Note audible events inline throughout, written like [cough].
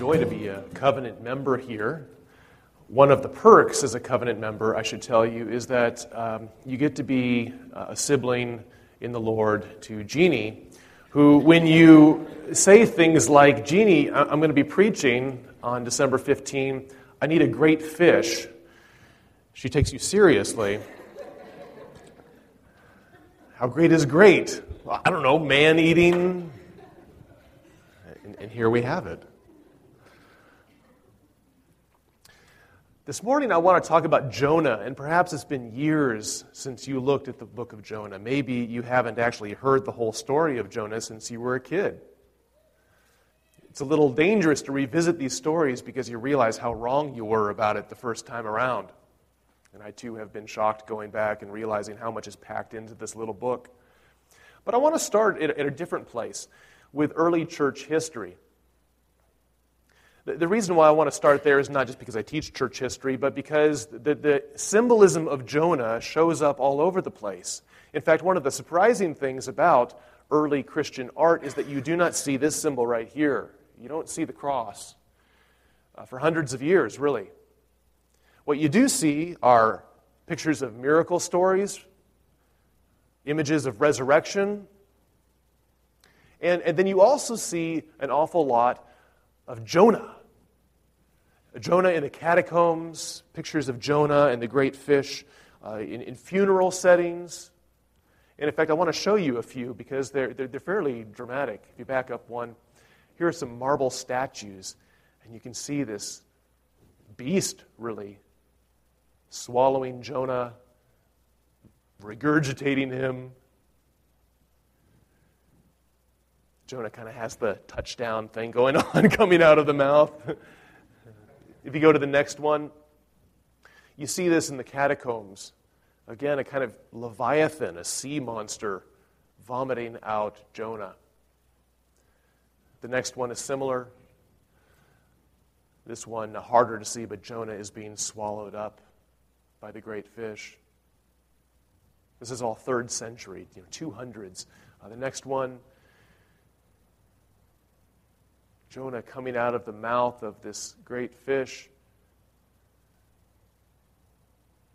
joy to be a covenant member here. One of the perks as a covenant member, I should tell you, is that um, you get to be a sibling in the Lord to Jeannie, who, when you say things like, Jeannie, I'm going to be preaching on December 15, I need a great fish, she takes you seriously. How great is great? Well, I don't know, man eating. And, and here we have it. This morning, I want to talk about Jonah, and perhaps it's been years since you looked at the book of Jonah. Maybe you haven't actually heard the whole story of Jonah since you were a kid. It's a little dangerous to revisit these stories because you realize how wrong you were about it the first time around. And I too have been shocked going back and realizing how much is packed into this little book. But I want to start at a different place with early church history. The reason why I want to start there is not just because I teach church history, but because the, the symbolism of Jonah shows up all over the place. In fact, one of the surprising things about early Christian art is that you do not see this symbol right here. You don't see the cross uh, for hundreds of years, really. What you do see are pictures of miracle stories, images of resurrection, and, and then you also see an awful lot of Jonah. Jonah in the catacombs, pictures of Jonah and the great fish uh, in, in, funeral settings. And in fact, I want to show you a few because they're, they're, they're fairly dramatic. If you back up one, here are some marble statues, and you can see this beast really swallowing Jonah, regurgitating him, Jonah kind of has the touchdown thing going [laughs] on coming out of the mouth. [laughs] if you go to the next one, you see this in the catacombs. Again, a kind of leviathan, a sea monster, vomiting out Jonah. The next one is similar. This one, harder to see, but Jonah is being swallowed up by the great fish. This is all third century, you know, 200s. Uh, the next one, Jonah coming out of the mouth of this great fish.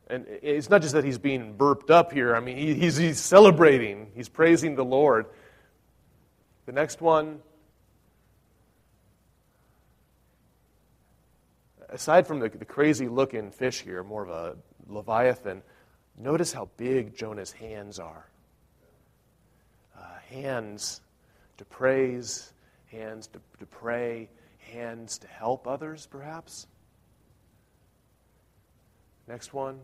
And it's not just that he's being burped up here. I mean, he's, he's celebrating, he's praising the Lord. The next one, aside from the, the crazy looking fish here, more of a leviathan, notice how big Jonah's hands are. Uh, hands to praise hands to, to pray, hands to help others, perhaps. Next one.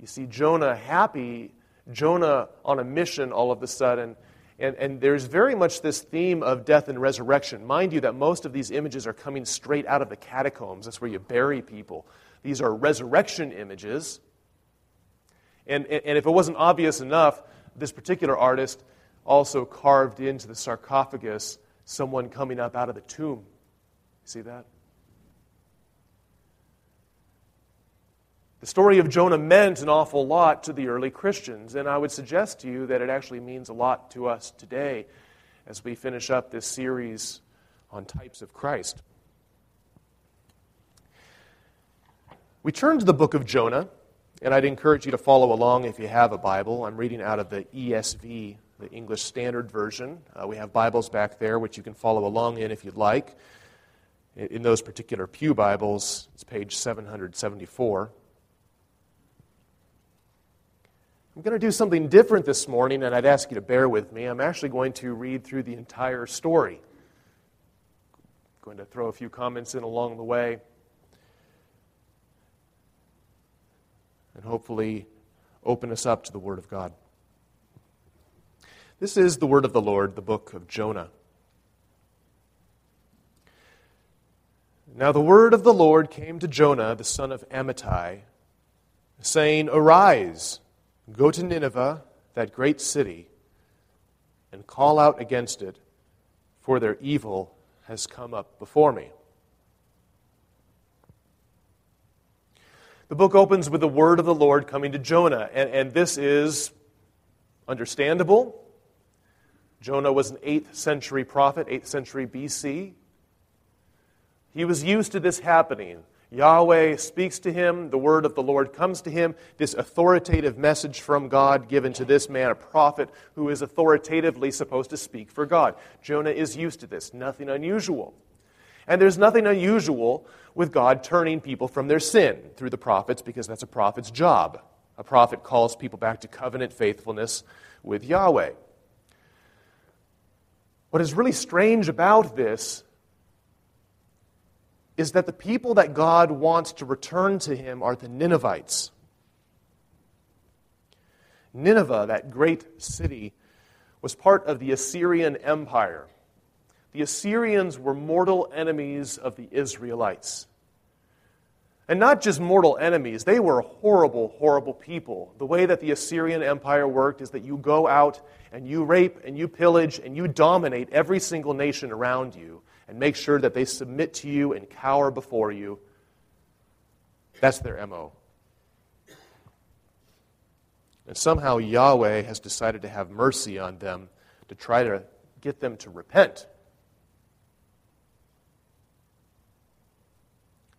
You see Jonah happy, Jonah on a mission all of a sudden. And, and there's very much this theme of death and resurrection. Mind you, that most of these images are coming straight out of the catacombs. That's where you bury people. These are resurrection images. And, and if it wasn't obvious enough, this particular artist also carved into the sarcophagus someone coming up out of the tomb. See that? The story of Jonah meant an awful lot to the early Christians, and I would suggest to you that it actually means a lot to us today as we finish up this series on types of Christ. We turn to the book of Jonah. And I'd encourage you to follow along if you have a Bible. I'm reading out of the ESV, the English Standard Version. Uh, we have Bibles back there, which you can follow along in if you'd like. In those particular Pew Bibles, it's page 774. I'm going to do something different this morning, and I'd ask you to bear with me. I'm actually going to read through the entire story. I'm going to throw a few comments in along the way. And hopefully open us up to the Word of God. This is the Word of the Lord, the book of Jonah. Now the word of the Lord came to Jonah, the son of Amittai, saying, Arise, go to Nineveh, that great city, and call out against it, for their evil has come up before me. The book opens with the word of the Lord coming to Jonah, and, and this is understandable. Jonah was an 8th century prophet, 8th century BC. He was used to this happening. Yahweh speaks to him, the word of the Lord comes to him, this authoritative message from God given to this man, a prophet who is authoritatively supposed to speak for God. Jonah is used to this, nothing unusual. And there's nothing unusual with God turning people from their sin through the prophets because that's a prophet's job. A prophet calls people back to covenant faithfulness with Yahweh. What is really strange about this is that the people that God wants to return to him are the Ninevites. Nineveh, that great city, was part of the Assyrian Empire. The Assyrians were mortal enemies of the Israelites. And not just mortal enemies, they were horrible, horrible people. The way that the Assyrian Empire worked is that you go out and you rape and you pillage and you dominate every single nation around you and make sure that they submit to you and cower before you. That's their MO. And somehow Yahweh has decided to have mercy on them to try to get them to repent.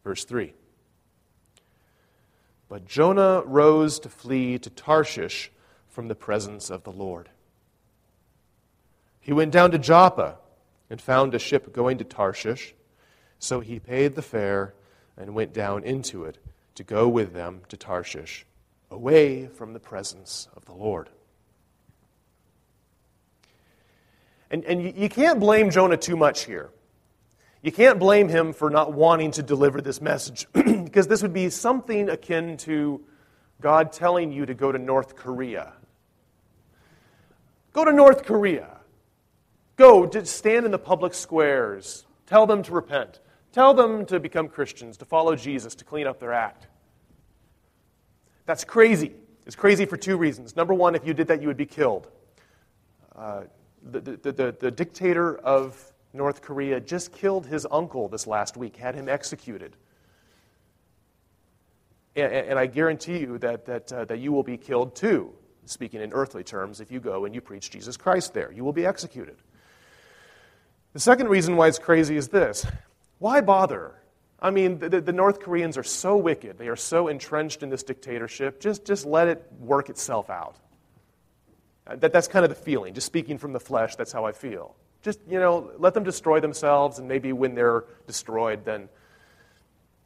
Verse 3 But Jonah rose to flee to Tarshish from the presence of the Lord. He went down to Joppa and found a ship going to Tarshish. So he paid the fare and went down into it to go with them to Tarshish, away from the presence of the Lord. And, and you, can't blame Jonah too much here. You can't blame him for not wanting to deliver this message, [clears throat] because this would be something akin to God telling you to go to North Korea. Go to North Korea. Go, to stand in the public squares. Tell them to repent. Tell them to become Christians, to follow Jesus, to clean up their act. That's crazy. It's crazy for two reasons. Number one, if you did that, you would be killed. Uh, the, the, the, the dictator of North Korea just killed his uncle this last week, had him executed. And, and I guarantee you that, that, uh, that you will be killed too, speaking in earthly terms, if you go and you preach Jesus Christ there. You will be executed. The second reason why it's crazy is this why bother? I mean, the, the, North Koreans are so wicked. They are so entrenched in this dictatorship. Just, just let it work itself out. Uh, that, that's kind of the feeling. Just speaking from the flesh, that's how I feel. Just, you know, let them destroy themselves, and maybe when they're destroyed, then,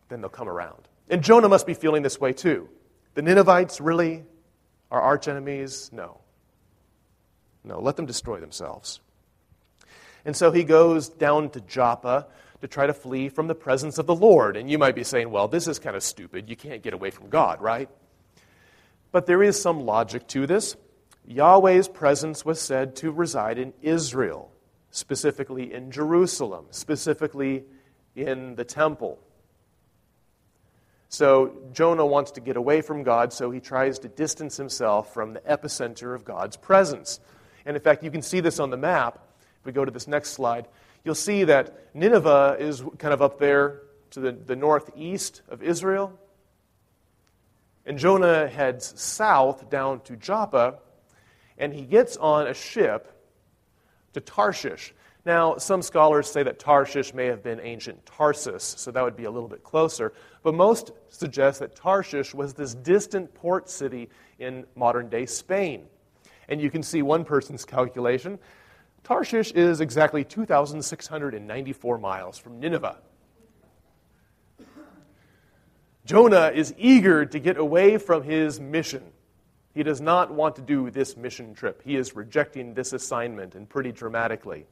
then they'll come around. And Jonah must be feeling this way too. The Ninevites really are arch enemies? No. No, let them destroy themselves. And so he goes down to Joppa to try to flee from the presence of the Lord. And you might be saying, well, this is kind of stupid. You can't get away from God, right? But there is some logic to this. Yahweh's presence was said to reside in Israel, specifically in Jerusalem, specifically in the temple. So Jonah wants to get away from God, so he tries to distance himself from the epicenter of God's presence. And in fact, you can see this on the map. If we go to this next slide, you'll see that Nineveh is kind of up there to the, the northeast of Israel. And Jonah heads south down to Joppa, and he gets on a ship to Tarshish. Now, some scholars say that Tarshish may have been ancient Tarsus, so that would be a little bit closer. But most suggest that Tarshish was this distant port city in modern day Spain. And you can see one person's calculation Tarshish is exactly 2,694 miles from Nineveh. Jonah is eager to get away from his mission. He does not want to do this mission trip. He is rejecting this assignment and pretty dramatically.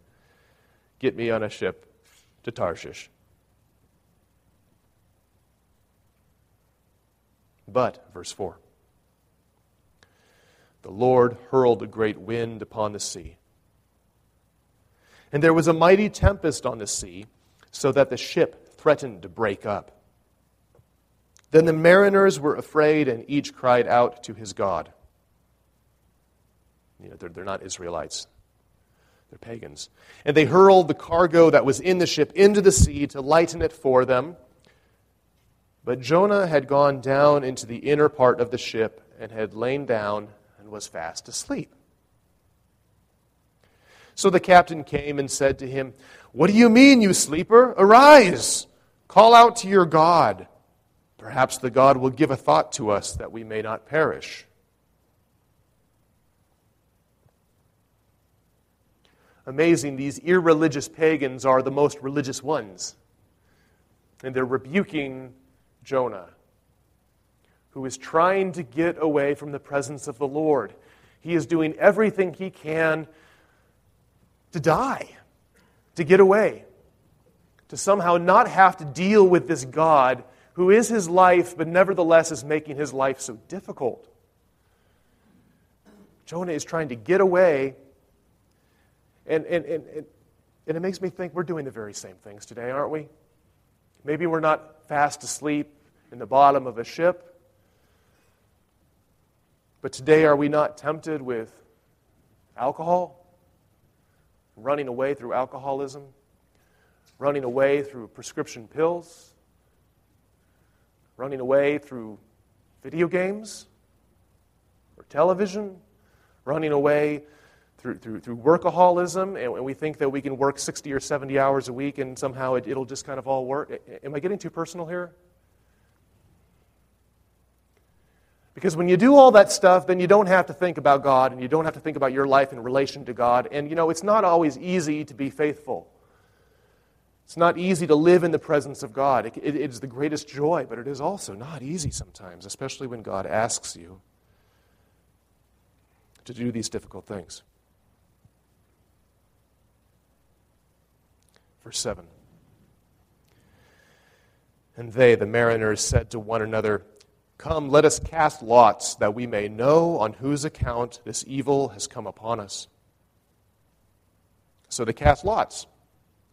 Get me on a ship to Tarshish. But, verse 4 the Lord hurled a great wind upon the sea and there was a mighty tempest on the sea, so that the ship threatened to break up. Then the mariners were afraid, and each cried out to his God. You know, they're, they're not Israelites, they're pagans. And they hurled the cargo that was in the ship into the sea to lighten it for them. But Jonah had gone down into the inner part of the ship and had lain down and was fast asleep. So the captain came and said to him, What do you mean, you sleeper? Arise, call out to your God. Perhaps the God will give a thought to us that we may not perish. Amazing, these irreligious pagans are the most religious ones. And they're rebuking Jonah, who is trying to get away from the presence of the Lord. He is doing everything he can to die, to get away, to somehow not have to deal with this God who is his life, but nevertheless is making his life so difficult. Jonah is trying to get away, and, and, and, and it makes me think we're doing the very same things today, aren't we? Maybe we're not fast asleep in the bottom of a ship, but today are we not tempted with alcohol? Running away through alcoholism? Running away through prescription pills? Running away through video games or television, running away through, through, through workaholism, and we think that we can work 60 or 70 hours a week and somehow it, it'll just kind of all work. Am I getting too personal here? Because when you do all that stuff, then you don't have to think about God and you don't have to think about your life in relation to God. And you know, it's not always easy to be faithful. It's not easy to live in the presence of God. It, it, it is the greatest joy, but it is also not easy sometimes, especially when God asks you to do these difficult things. Verse 7. And they, the mariners, said to one another, Come, let us cast lots, that we may know on whose account this evil has come upon us. So they cast lots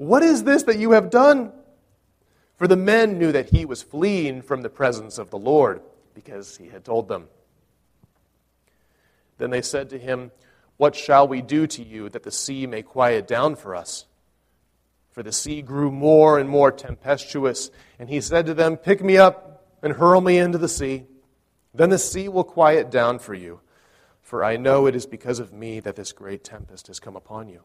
What is this that you have done? For the men knew that he was fleeing from the presence of the Lord, because he had told them. Then they said to him, What shall we do to you that the sea may quiet down for us? For the sea grew more and more tempestuous, and he said to them, Pick me up and hurl me into the sea. Then the sea will quiet down for you for I know it is because of me that this great tempest has come upon you.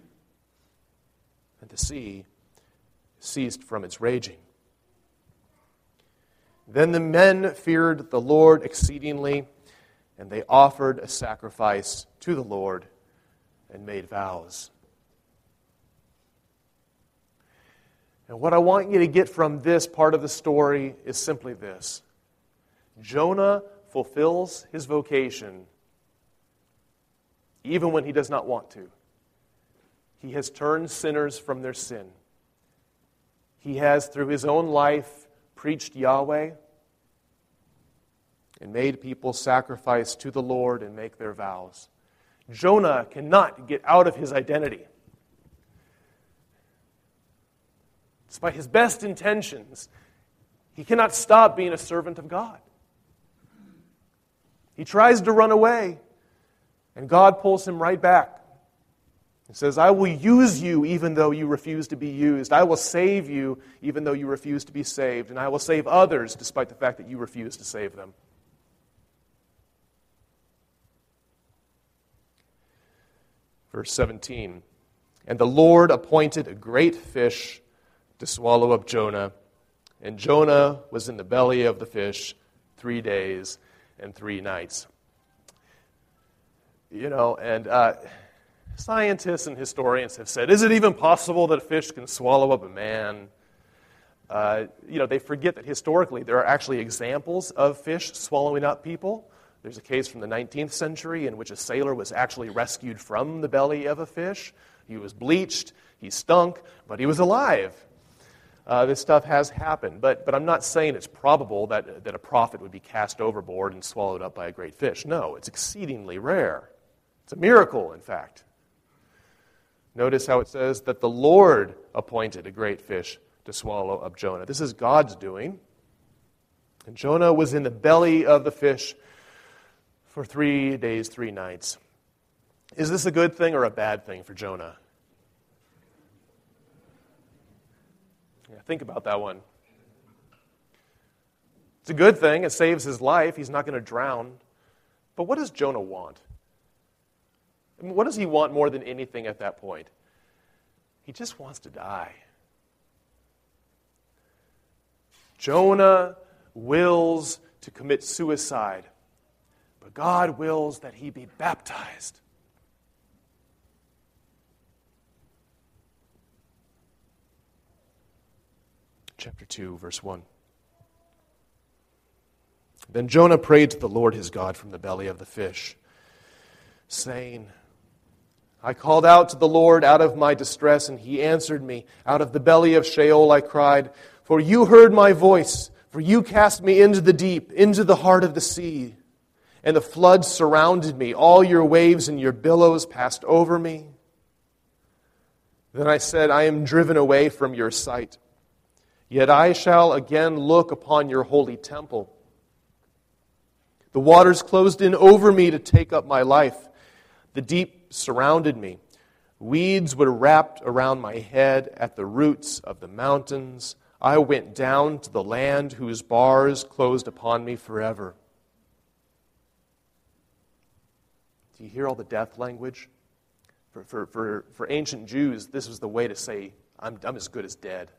the sea ceased from its raging. Then the men feared the Lord exceedingly, and they offered a sacrifice to the Lord and made vows. And what I want you to get from this part of the story is simply this Jonah fulfills his vocation even when he does not want to. He has turned sinners from their sin. He has, through his own life, preached Yahweh and made people sacrifice to the Lord and make their vows. Jonah cannot get out of his identity. Despite his best intentions, he cannot stop being a servant of God. He tries to run away, and God pulls him right back. He says, I will use you even though you refuse to be used. I will save you even though you refuse to be saved. And I will save others despite the fact that you refuse to save them. Verse 17 And the Lord appointed a great fish to swallow up Jonah. And Jonah was in the belly of the fish three days and three nights. You know, and uh, scientists and historians have said, is it even possible that a fish can swallow up a man? Uh, you know, they forget that historically there are actually examples of fish swallowing up people. There's a case from the 19th century in which a sailor was actually rescued from the belly of a fish. He was bleached, he stunk, but he was alive. Uh, this stuff has happened, but, but I'm not saying it's probable that, that a prophet would be cast overboard and swallowed up by a great fish. No, it's exceedingly rare. It's a miracle, in fact. Notice how it says that the Lord appointed a great fish to swallow up Jonah. This is God's doing. And Jonah was in the belly of the fish for three days, three nights. Is this a good thing or a bad thing for Jonah? Yeah, think about that one. It's a good thing. It saves his life. He's not going to drown. But what does Jonah want? I mean, what does he want more than anything at that point? He just wants to die. Jonah wills to commit suicide, but God wills that he be baptized. Chapter 2, verse 1. Then Jonah prayed to the Lord his God from the belly of the fish, saying, I called out to the Lord out of my distress, and he answered me. Out of the belly of Sheol I cried, For you heard my voice, for you cast me into the deep, into the heart of the sea. And the floods surrounded me. All your waves and your billows passed over me. Then I said, I am driven away from your sight. Yet I shall again look upon your holy temple. The waters closed in over me to take up my life. The deep surrounded me. Weeds were wrapped around my head at the roots of the mountains. I went down to the land whose bars closed upon me forever. Do you hear all the death language? For, for, for, for ancient Jews, this was the way to say, I'm, I'm as good as dead.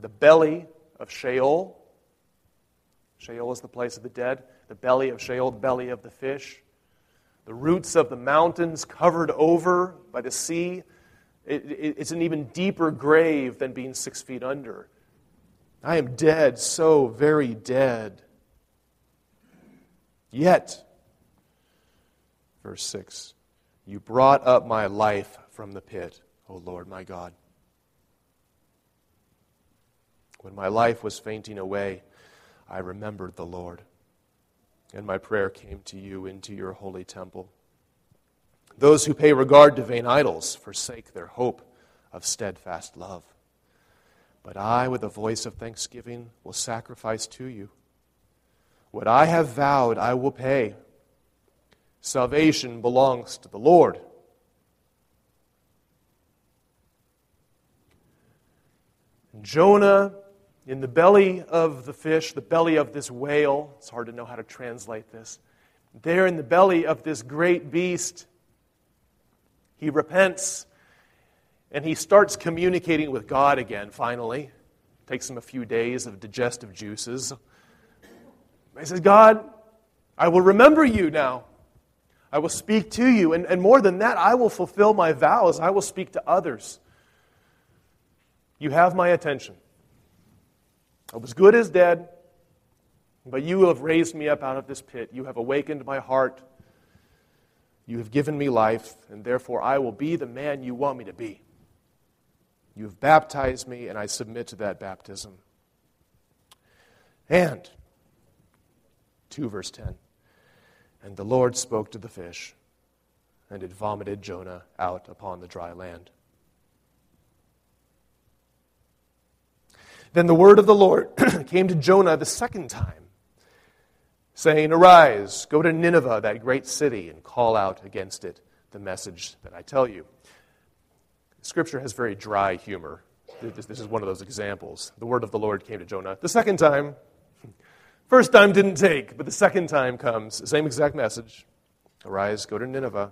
The belly of Sheol. Sheol is the place of the dead. The belly of Sheol, the belly of the fish the roots of the mountains covered over by the sea. It, it, it's an even deeper grave than being six feet under. I am dead, so very dead. Yet, verse 6, you brought up my life from the pit, O Lord my God. When my life was fainting away, I remembered the Lord and my prayer came to you into your holy temple. Those who pay regard to vain idols forsake their hope of steadfast love. But I, with a voice of thanksgiving, will sacrifice to you. What I have vowed, I will pay. Salvation belongs to the Lord. Jonah in the belly of the fish, the belly of this whale, it's hard to know how to translate this. There in the belly of this great beast, he repents and he starts communicating with God again, finally. It takes him a few days of digestive juices. He says, God, I will remember you now. I will speak to you. And, and more than that, I will fulfill my vows. I will speak to others. You have my attention. I was good as dead, but you have raised me up out of this pit. You have awakened my heart. You have given me life, and therefore I will be the man you want me to be. You have baptized me, and I submit to that baptism. And, 2 verse 10, and the Lord spoke to the fish, and it vomited Jonah out upon the dry land. Then the word of the Lord [clears throat] came to Jonah the second time, saying, Arise, go to Nineveh, that great city, and call out against it the message that I tell you. Scripture has very dry humor. This, is one of those examples. The word of the Lord came to Jonah the second time. [laughs] First time didn't take, but the second time comes. Same exact message. Arise, go to Nineveh,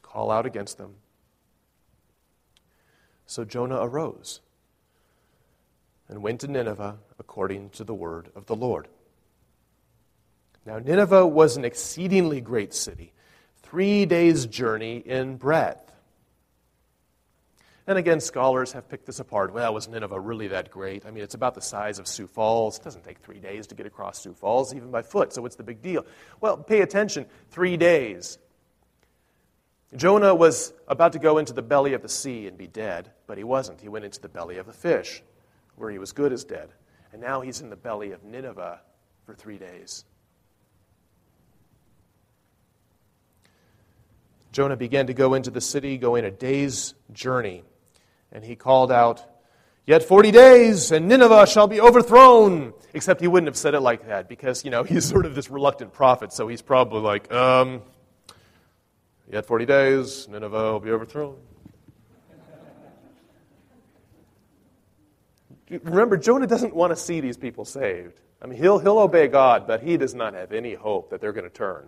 call out against them. So Jonah arose and went to Nineveh according to the word of the Lord. Now, Nineveh was an exceedingly great city, three days' journey in breadth. And again, scholars have picked this apart. Well, was Nineveh really that great? I mean, it's about the size of Sioux Falls. It doesn't take three days to get across Sioux Falls, even by foot, so what's the big deal? Well, pay attention three days. Jonah was about to go into the belly of the sea and be dead, but he wasn't. He went into the belly of the fish, where he was good as dead. And now he's in the belly of Nineveh for three days. Jonah began to go into the city, going a day's journey. And he called out, Yet 40 days, and Nineveh shall be overthrown. Except he wouldn't have said it like that because, you know, [laughs] he's sort of this reluctant prophet, so he's probably like, um, Yet 40 days, Nineveh will be overthrown. Remember, Jonah doesn't want to see these people saved. I mean, he'll, he'll obey God, but he does not have any hope that they're going to turn.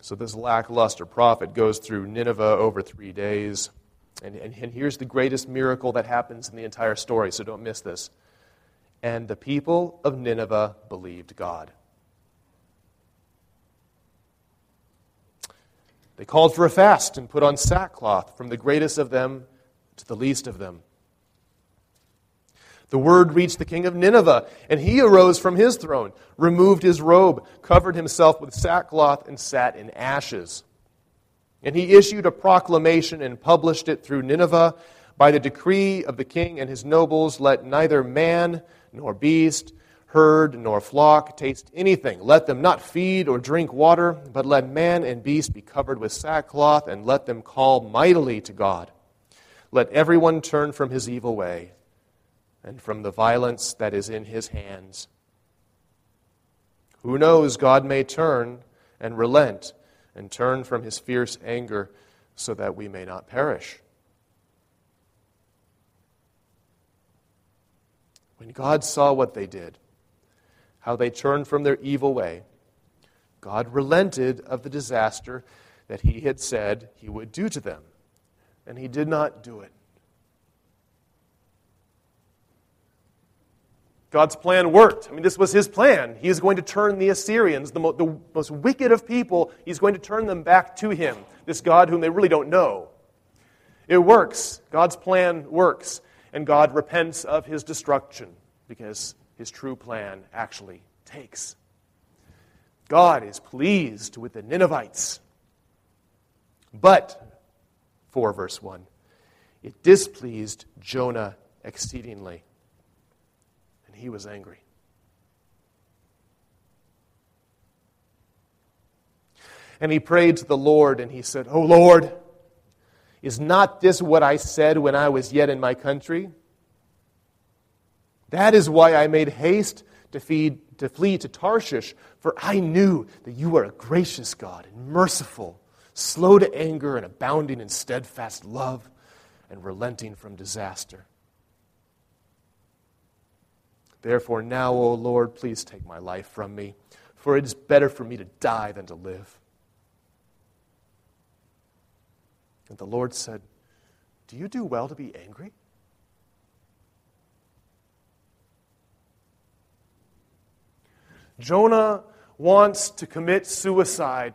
So this lackluster prophet goes through Nineveh over three days. And, and, and, here's the greatest miracle that happens in the entire story, so don't miss this. And the people of Nineveh believed God. They called for a fast and put on sackcloth from the greatest of them to the least of them. The word reached the king of Nineveh, and he arose from his throne, removed his robe, covered himself with sackcloth, and sat in ashes. And he issued a proclamation and published it through Nineveh by the decree of the king and his nobles let neither man nor beast, herd nor flock taste anything. Let them not feed or drink water, but let man and beast be covered with sackcloth, and let them call mightily to God. Let everyone turn from his evil way and from the violence that is in his hands. Who knows, God may turn and relent and turn from his fierce anger so that we may not perish. When God saw what they did, how they turned from their evil way, God relented of the disaster that he had said he would do to them, and he did not do it. God's plan worked. I mean, this was his plan. He is going to turn the Assyrians, the, mo- the, most wicked of people, he's going to turn them back to him, this God whom they really don't know. It works. God's plan works. And God repents of his destruction because his true plan actually takes. God is pleased with the Ninevites. But, 4 verse 1, it displeased Jonah exceedingly and he was angry. And he prayed to the Lord, and he said, Oh Lord, is not this what I said when I was yet in my country? That is why I made haste to, feed, to flee to Tarshish, for I knew that you are a gracious God and merciful, slow to anger and abounding in steadfast love, and relenting from disaster. Therefore, now, O Lord, please take my life from me, for it is better for me to die than to live. And the Lord said, Do you do well to be angry? Jonah wants to commit suicide,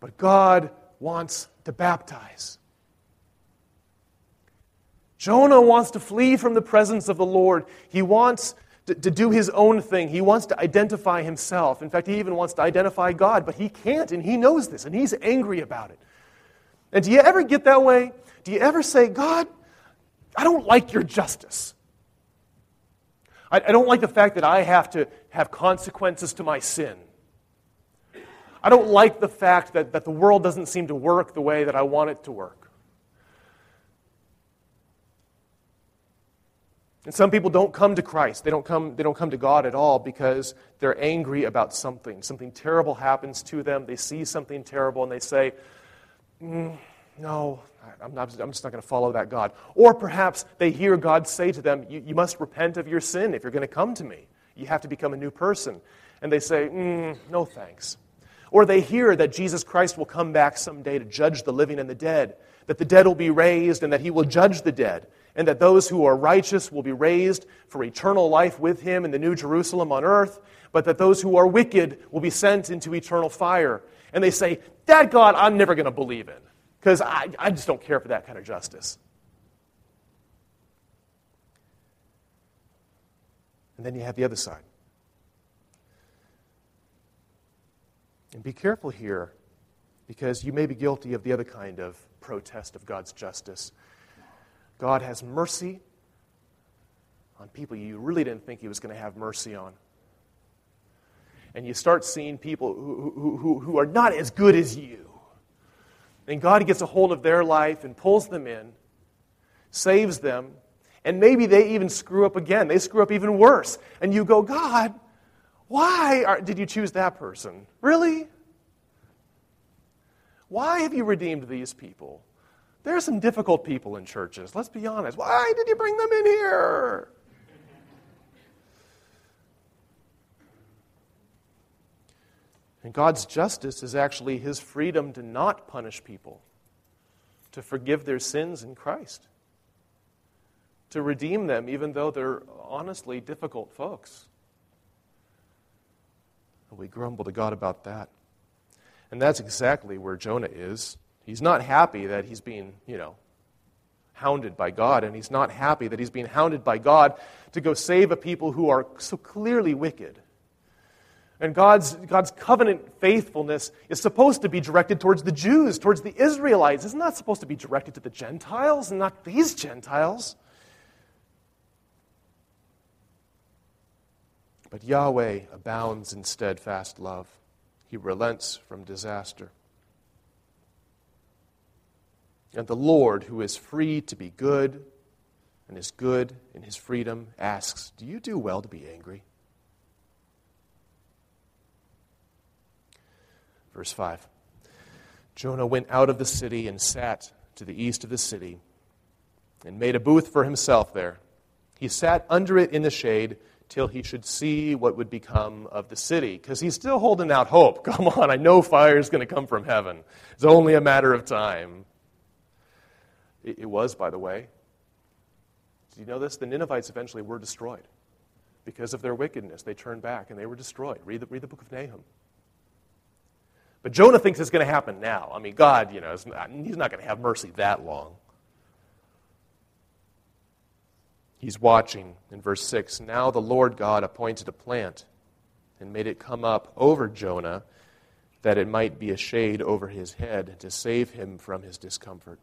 but God wants to baptize. Jonah wants to flee from the presence of the Lord. He wants to, to, do his own thing. He wants to identify himself. In fact, he even wants to identify God, but he can't, and he knows this, and he's angry about it. And do you ever get that way? Do you ever say, God, I don't like your justice? I, I don't like the fact that I have to have consequences to my sin. I don't like the fact that, that the world doesn't seem to work the way that I want it to work. And some people don't come to Christ. They don't come, they don't come to God at all because they're angry about something. Something terrible happens to them. They see something terrible and they say, mm, No, I'm, not, I'm just not going to follow that God. Or perhaps they hear God say to them, you, you must repent of your sin if you're going to come to me. You have to become a new person. And they say, mm, No thanks. Or they hear that Jesus Christ will come back someday to judge the living and the dead, that the dead will be raised and that he will judge the dead. and that those who are righteous will be raised for eternal life with him in the New Jerusalem on earth, but that those who are wicked will be sent into eternal fire. And they say, That God, I'm never going to believe in, because I, I just don't care for that kind of justice. And then you have the other side. And be careful here, because you may be guilty of the other kind of protest of God's justice. God has mercy on people you really didn't think He was going to have mercy on. And you start seeing people who, who, who, who are not as good as you. And God gets a hold of their life and pulls them in, saves them, and maybe they even screw up again. They screw up even worse. And you go, God, why are, did you choose that person? Really? Why have you redeemed these people? There are some difficult people in churches, let's be honest. Why did you bring them in here? And God's justice is actually his freedom to not punish people, to forgive their sins in Christ, to redeem them, even though they're honestly difficult folks. And we grumble to God about that. And that's exactly where Jonah is. He's not happy that he's being, you know, hounded by God, and he's not happy that he's being hounded by God to go save a people who are so clearly wicked. And God's, God's covenant faithfulness is supposed to be directed towards the Jews, towards the Israelites. It's not supposed to be directed to the Gentiles, and not these Gentiles. But Yahweh abounds in steadfast love, He relents from disaster. And the Lord, who is free to be good and is good in his freedom, asks, Do you do well to be angry? Verse 5 Jonah went out of the city and sat to the east of the city and made a booth for himself there. He sat under it in the shade till he should see what would become of the city. Because he's still holding out hope. [laughs] Come on, I know fire is going to come from heaven. It's only a matter of time. It, it was, by the way. Did you know this? The Ninevites eventually were destroyed. Because of their wickedness, they turned back and they were destroyed. Read the, read the book of Nahum. But Jonah thinks it's going to happen now. I mean, God, you know, not, he's not going to have mercy that long. He's watching in verse 6. Now the Lord God appointed a plant and made it come up over Jonah that it might be a shade over his head to save him from his discomfort.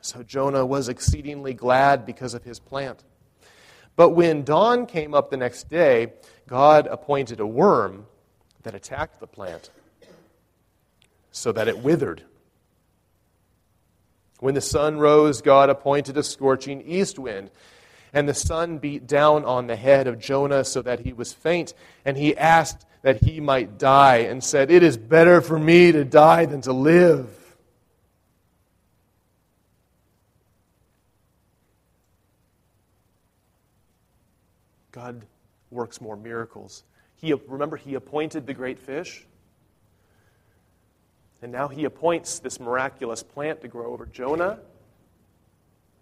So Jonah was exceedingly glad because of his plant. But when dawn came up the next day, God appointed a worm that attacked the plant so that it withered. When the sun rose, God appointed a scorching east wind, and the sun beat down on the head of Jonah so that he was faint, and he asked that he might die, and said, It is better for me to die than to live. God works more miracles. He, remember, He appointed the great fish. And now He appoints this miraculous plant to grow over Jonah,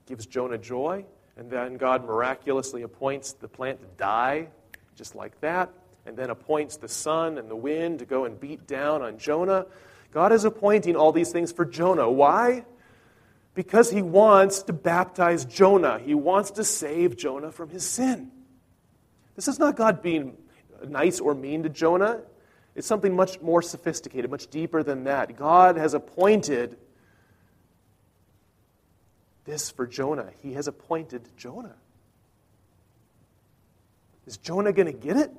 gives Jonah joy. And then God miraculously appoints the plant to die, just like that. And then appoints the sun and the wind to go and beat down on Jonah. God is appointing all these things for Jonah. Why? Because he wants to baptize Jonah. He wants to save Jonah from his sin. This is not God being nice or mean to Jonah. It's something much more sophisticated, much deeper than that. God has appointed this for Jonah. He has appointed Jonah. Is Jonah going to get it?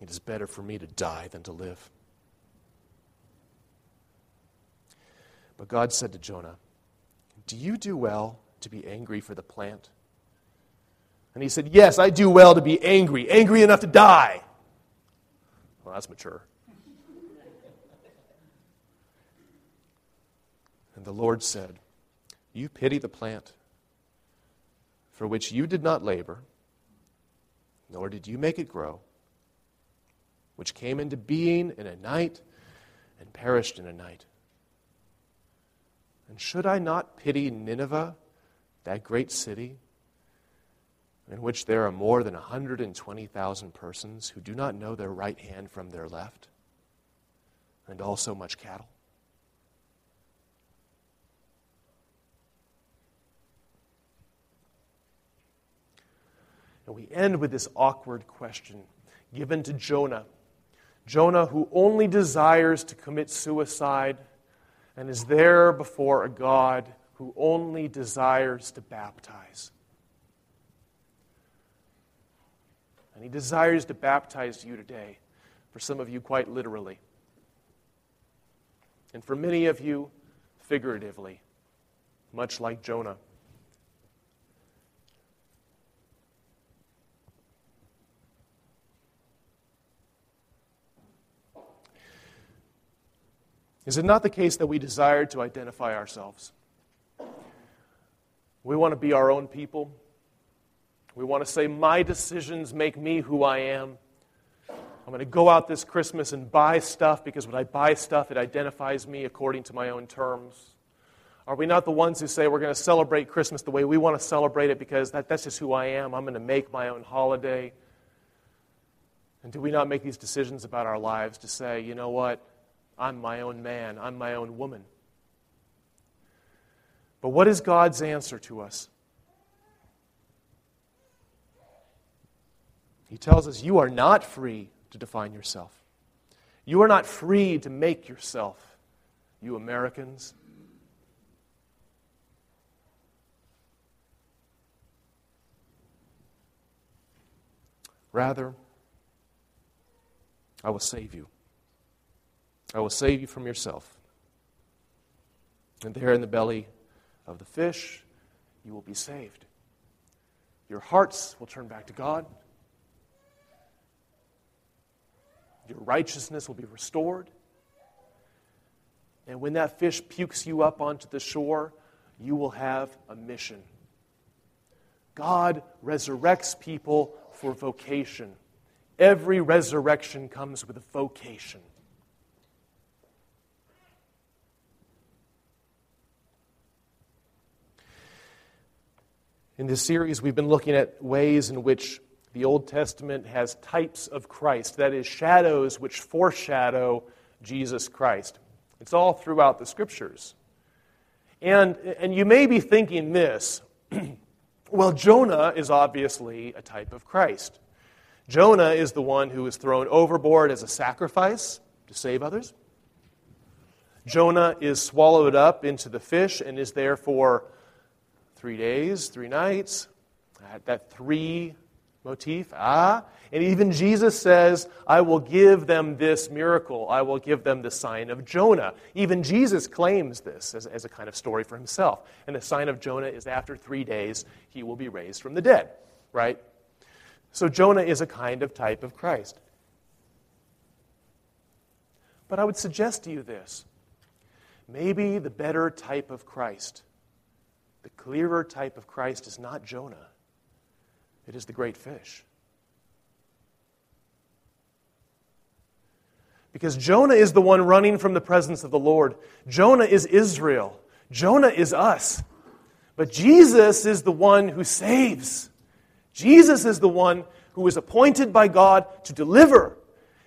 It is better for me to die than to live. But God said to Jonah, Do you do well to be angry for the plant? And he said, Yes, I do well to be angry, angry enough to die. Well, that's mature. And the Lord said, You pity the plant for which you did not labor, nor did you make it grow, which came into being in a night and perished in a night. And should I not pity Nineveh, that great city, in which there are more than 120,000 persons who do not know their right hand from their left, and also much cattle? And we end with this awkward question given to Jonah. Jonah, who only desires to commit suicide and is there before a God who only desires to baptize. And he desires to baptize you today, for some of you, quite literally. And for many of you, figuratively, much like Jonah. Is it not the case that we desire to identify ourselves? We want to be our own people. We want to say, My decisions make me who I am. I'm going to go out this Christmas and buy stuff because when I buy stuff, it identifies me according to my own terms. Are we not the ones who say we're going to celebrate Christmas the way we want to celebrate it because that, that's just who I am? I'm going to make my own holiday. And do we not make these decisions about our lives to say, you know what? I'm my own man, I'm my own woman. But what is God's answer to us? He tells us, You are not free to define yourself. You are not free to make yourself, you Americans. Rather, I will save you. I will save you from yourself. And there in the belly of the fish, you will be saved. Your hearts will turn back to God. Your righteousness will be restored. And when that fish pukes you up onto the shore, you will have a mission. God resurrects people for vocation. Every resurrection comes with a vocation. In this series, we've been looking at ways in which the Old Testament has types of Christ, that is, shadows which foreshadow Jesus Christ. It's all throughout the scriptures. And, and you may be thinking this [clears throat] well, Jonah is obviously a type of Christ. Jonah is the one who is thrown overboard as a sacrifice to save others. Jonah is swallowed up into the fish and is there for three days, three nights, that three motif. Ah, and even Jesus says, I will give them this miracle. I will give them the sign of Jonah. Even Jesus claims this as, as a kind of story for himself. And the sign of Jonah is after three days, he will be raised from the dead, right? So Jonah is a kind of type of Christ. But I would suggest to you this maybe the better type of Christ the clearer type of Christ is not Jonah, it is the great fish. Because Jonah is the one running from the presence of the Lord. Jonah is Israel. Jonah is us. But Jesus is the one who saves. Jesus is the one who is appointed by God to deliver.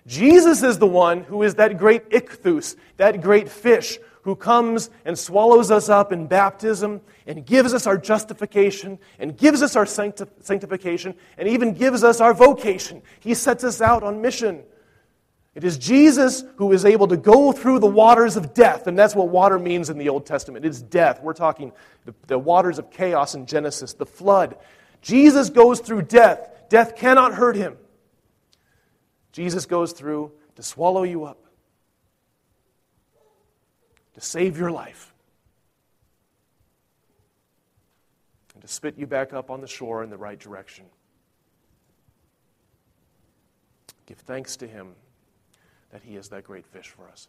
Jesus is the one who is that great ichthus, that great fish who comes and swallows us up in baptism and gives us our justification and gives us our sancti- sanctification and even gives us our vocation. He sets us out on mission. It is Jesus who is able to go through the waters of death, and that's what water means in the Old Testament. It's death. We're talking the, the waters of chaos in Genesis, the flood. Jesus goes through death. Death cannot hurt him. Jesus goes through to swallow you up to save your life and to spit you back up on the shore in the right direction. Give thanks to Him that He is that great fish for us.